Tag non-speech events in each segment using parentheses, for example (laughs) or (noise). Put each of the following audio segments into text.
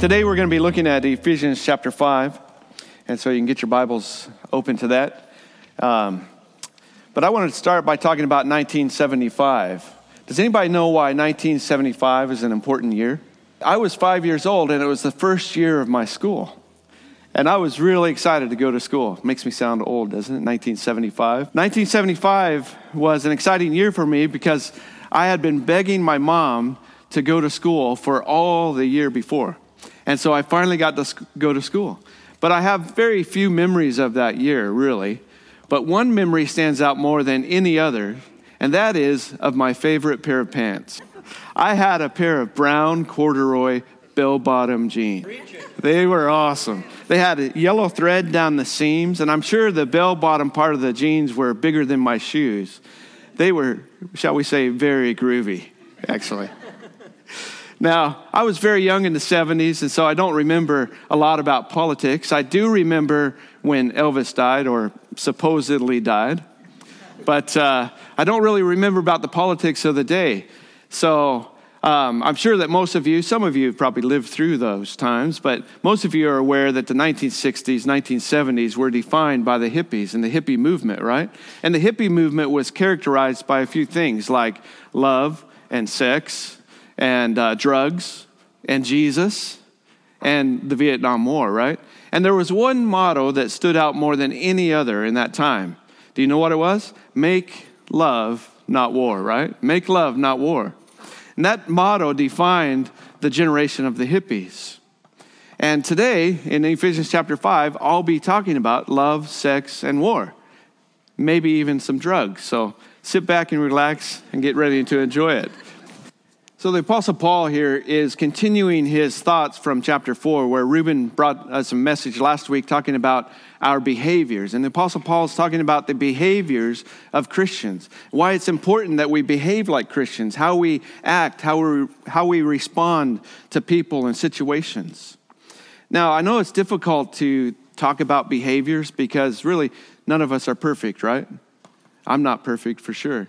Today we're going to be looking at Ephesians chapter 5, and so you can get your Bibles open to that. Um, but I wanted to start by talking about 1975. Does anybody know why 1975 is an important year? I was five years old, and it was the first year of my school. And I was really excited to go to school. Makes me sound old, doesn't it? 1975. 1975 was an exciting year for me because I had been begging my mom to go to school for all the year before. And so I finally got to go to school. But I have very few memories of that year, really. But one memory stands out more than any other, and that is of my favorite pair of pants. I had a pair of brown corduroy bell bottom jeans. They were awesome. They had a yellow thread down the seams, and I'm sure the bell bottom part of the jeans were bigger than my shoes. They were, shall we say, very groovy, actually. Now, I was very young in the 70s, and so I don't remember a lot about politics. I do remember when Elvis died, or supposedly died, but uh, I don't really remember about the politics of the day. So um, I'm sure that most of you, some of you have probably lived through those times, but most of you are aware that the 1960s, 1970s were defined by the hippies and the hippie movement, right? And the hippie movement was characterized by a few things like love and sex and uh, drugs and Jesus and the Vietnam War, right? And there was one motto that stood out more than any other in that time. Do you know what it was? Make love, not war, right? Make love, not war. And that motto defined the generation of the hippies. And today, in Ephesians chapter 5, I'll be talking about love, sex, and war. Maybe even some drugs. So sit back and relax and get ready to enjoy it. So the Apostle Paul here is continuing his thoughts from chapter 4, where Ruben brought us a message last week talking about our behaviors. And the Apostle Paul is talking about the behaviors of Christians, why it's important that we behave like Christians, how we act, how we, how we respond to people and situations. Now, I know it's difficult to talk about behaviors because really none of us are perfect, right? I'm not perfect for sure.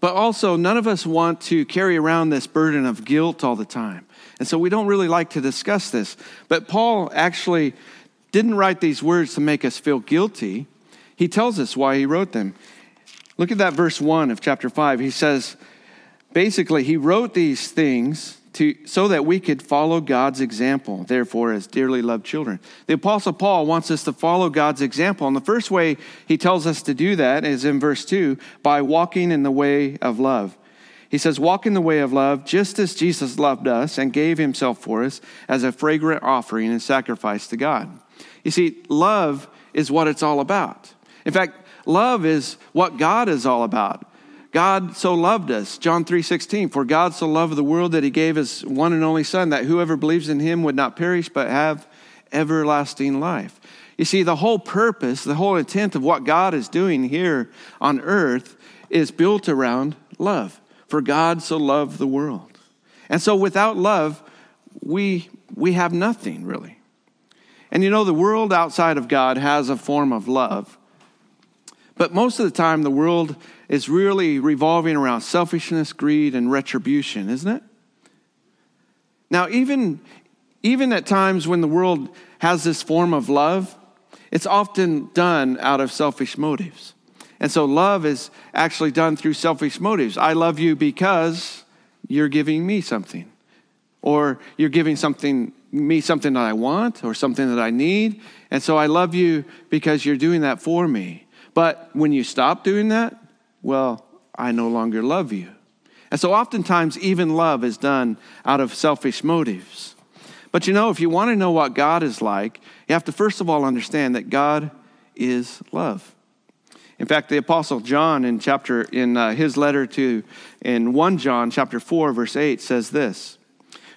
But also, none of us want to carry around this burden of guilt all the time. And so we don't really like to discuss this. But Paul actually didn't write these words to make us feel guilty. He tells us why he wrote them. Look at that verse 1 of chapter 5. He says, basically, he wrote these things to, so that we could follow God's example, therefore, as dearly loved children. The Apostle Paul wants us to follow God's example. And the first way he tells us to do that is in verse 2 by walking in the way of love. He says, Walk in the way of love, just as Jesus loved us and gave himself for us as a fragrant offering and sacrifice to God. You see, love is what it's all about. In fact, love is what God is all about. God so loved us. John 3:16, for God so loved the world that he gave his one and only son that whoever believes in him would not perish but have everlasting life. You see, the whole purpose, the whole intent of what God is doing here on earth is built around love. For God so loved the world. And so without love, we we have nothing really. And you know, the world outside of God has a form of love. But most of the time, the world is really revolving around selfishness, greed, and retribution, isn't it? Now, even, even at times when the world has this form of love, it's often done out of selfish motives. And so love is actually done through selfish motives. I love you because you're giving me something. Or you're giving something me something that I want or something that I need. And so I love you because you're doing that for me. But when you stop doing that, well, I no longer love you. And so oftentimes, even love is done out of selfish motives. But you know, if you want to know what God is like, you have to first of all understand that God is love. In fact, the apostle John in chapter in uh, his letter to in 1 John chapter 4 verse 8 says this.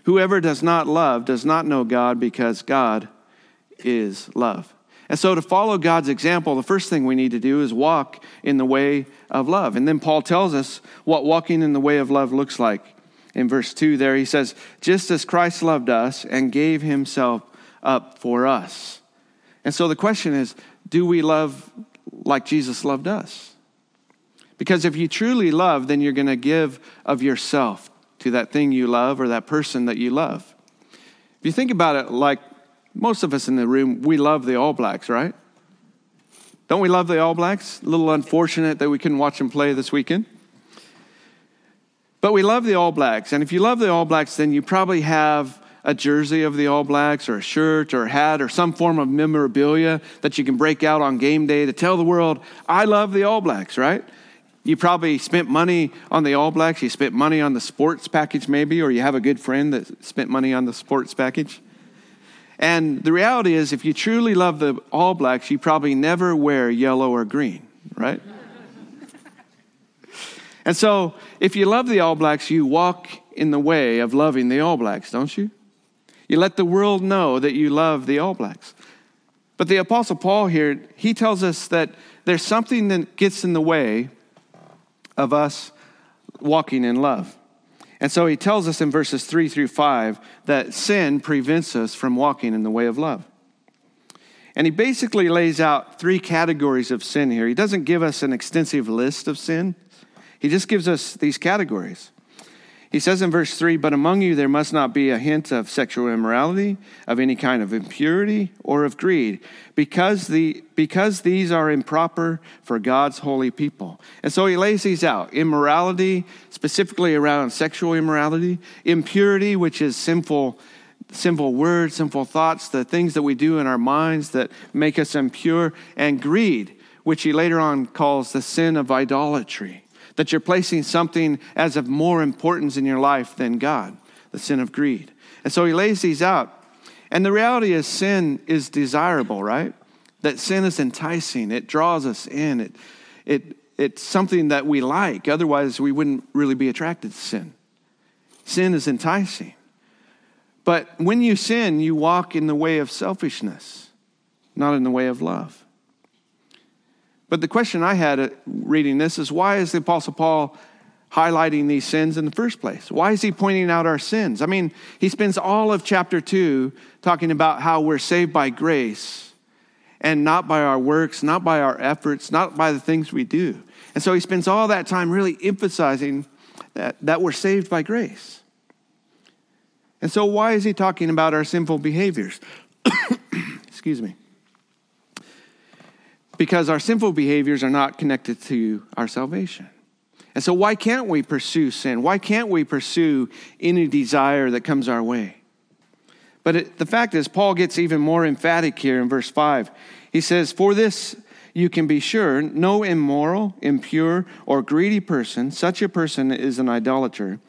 Whoever does not love does not know God because God is love. And so, to follow God's example, the first thing we need to do is walk in the way of love. And then Paul tells us what walking in the way of love looks like. In verse 2, there he says, Just as Christ loved us and gave himself up for us. And so the question is, do we love like Jesus loved us? Because if you truly love, then you're going to give of yourself to that thing you love or that person that you love. If you think about it, like most of us in the room, we love the All Blacks, right? Don't we love the All Blacks? A little unfortunate that we couldn't watch them play this weekend. But we love the All Blacks. And if you love the All Blacks, then you probably have a jersey of the All Blacks or a shirt or a hat or some form of memorabilia that you can break out on game day to tell the world, I love the All Blacks, right? You probably spent money on the All Blacks. You spent money on the sports package, maybe, or you have a good friend that spent money on the sports package. And the reality is, if you truly love the All Blacks, you probably never wear yellow or green, right? (laughs) and so, if you love the All Blacks, you walk in the way of loving the All Blacks, don't you? You let the world know that you love the All Blacks. But the Apostle Paul here, he tells us that there's something that gets in the way of us walking in love. And so he tells us in verses 3 through 5 that sin prevents us from walking in the way of love. And he basically lays out three categories of sin here. He doesn't give us an extensive list of sin, he just gives us these categories. He says in verse 3 But among you there must not be a hint of sexual immorality, of any kind of impurity, or of greed, because, the, because these are improper for God's holy people. And so he lays these out immorality, specifically around sexual immorality, impurity, which is sinful. Sinful words, sinful thoughts, the things that we do in our minds that make us impure, and greed, which he later on calls the sin of idolatry that you're placing something as of more importance in your life than God, the sin of greed. And so he lays these out. And the reality is, sin is desirable, right? That sin is enticing, it draws us in, it, it, it's something that we like. Otherwise, we wouldn't really be attracted to sin. Sin is enticing. But when you sin, you walk in the way of selfishness, not in the way of love. But the question I had uh, reading this is why is the Apostle Paul highlighting these sins in the first place? Why is he pointing out our sins? I mean, he spends all of chapter 2 talking about how we're saved by grace and not by our works, not by our efforts, not by the things we do. And so he spends all that time really emphasizing that, that we're saved by grace. And so, why is he talking about our sinful behaviors? (coughs) Excuse me because our sinful behaviors are not connected to our salvation. And so, why can't we pursue sin? Why can't we pursue any desire that comes our way? But it, the fact is, Paul gets even more emphatic here in verse 5. He says, For this you can be sure no immoral, impure, or greedy person, such a person is an idolater,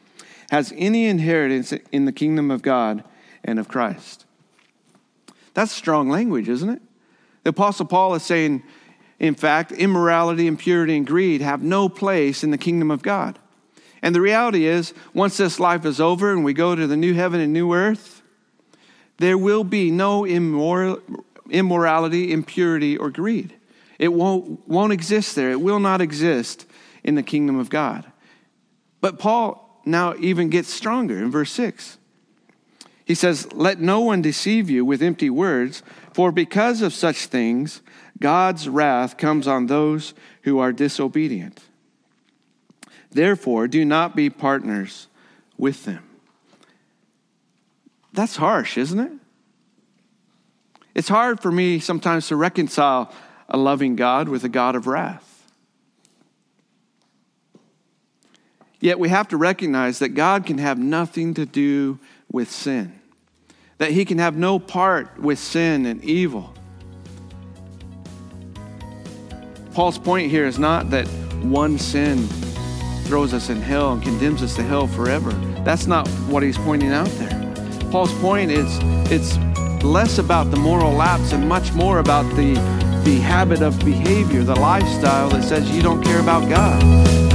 has any inheritance in the kingdom of God and of Christ. That's strong language, isn't it? The Apostle Paul is saying, in fact, immorality, impurity, and greed have no place in the kingdom of God. And the reality is, once this life is over and we go to the new heaven and new earth, there will be no immoral, immorality, impurity, or greed. It won't, won't exist there. It will not exist in the kingdom of God. But Paul now even gets stronger in verse 6. He says, Let no one deceive you with empty words, for because of such things, God's wrath comes on those who are disobedient. Therefore, do not be partners with them. That's harsh, isn't it? It's hard for me sometimes to reconcile a loving God with a God of wrath. Yet we have to recognize that God can have nothing to do with sin, that He can have no part with sin and evil. Paul's point here is not that one sin throws us in hell and condemns us to hell forever. That's not what he's pointing out there. Paul's point is it's less about the moral lapse and much more about the, the habit of behavior, the lifestyle that says you don't care about God.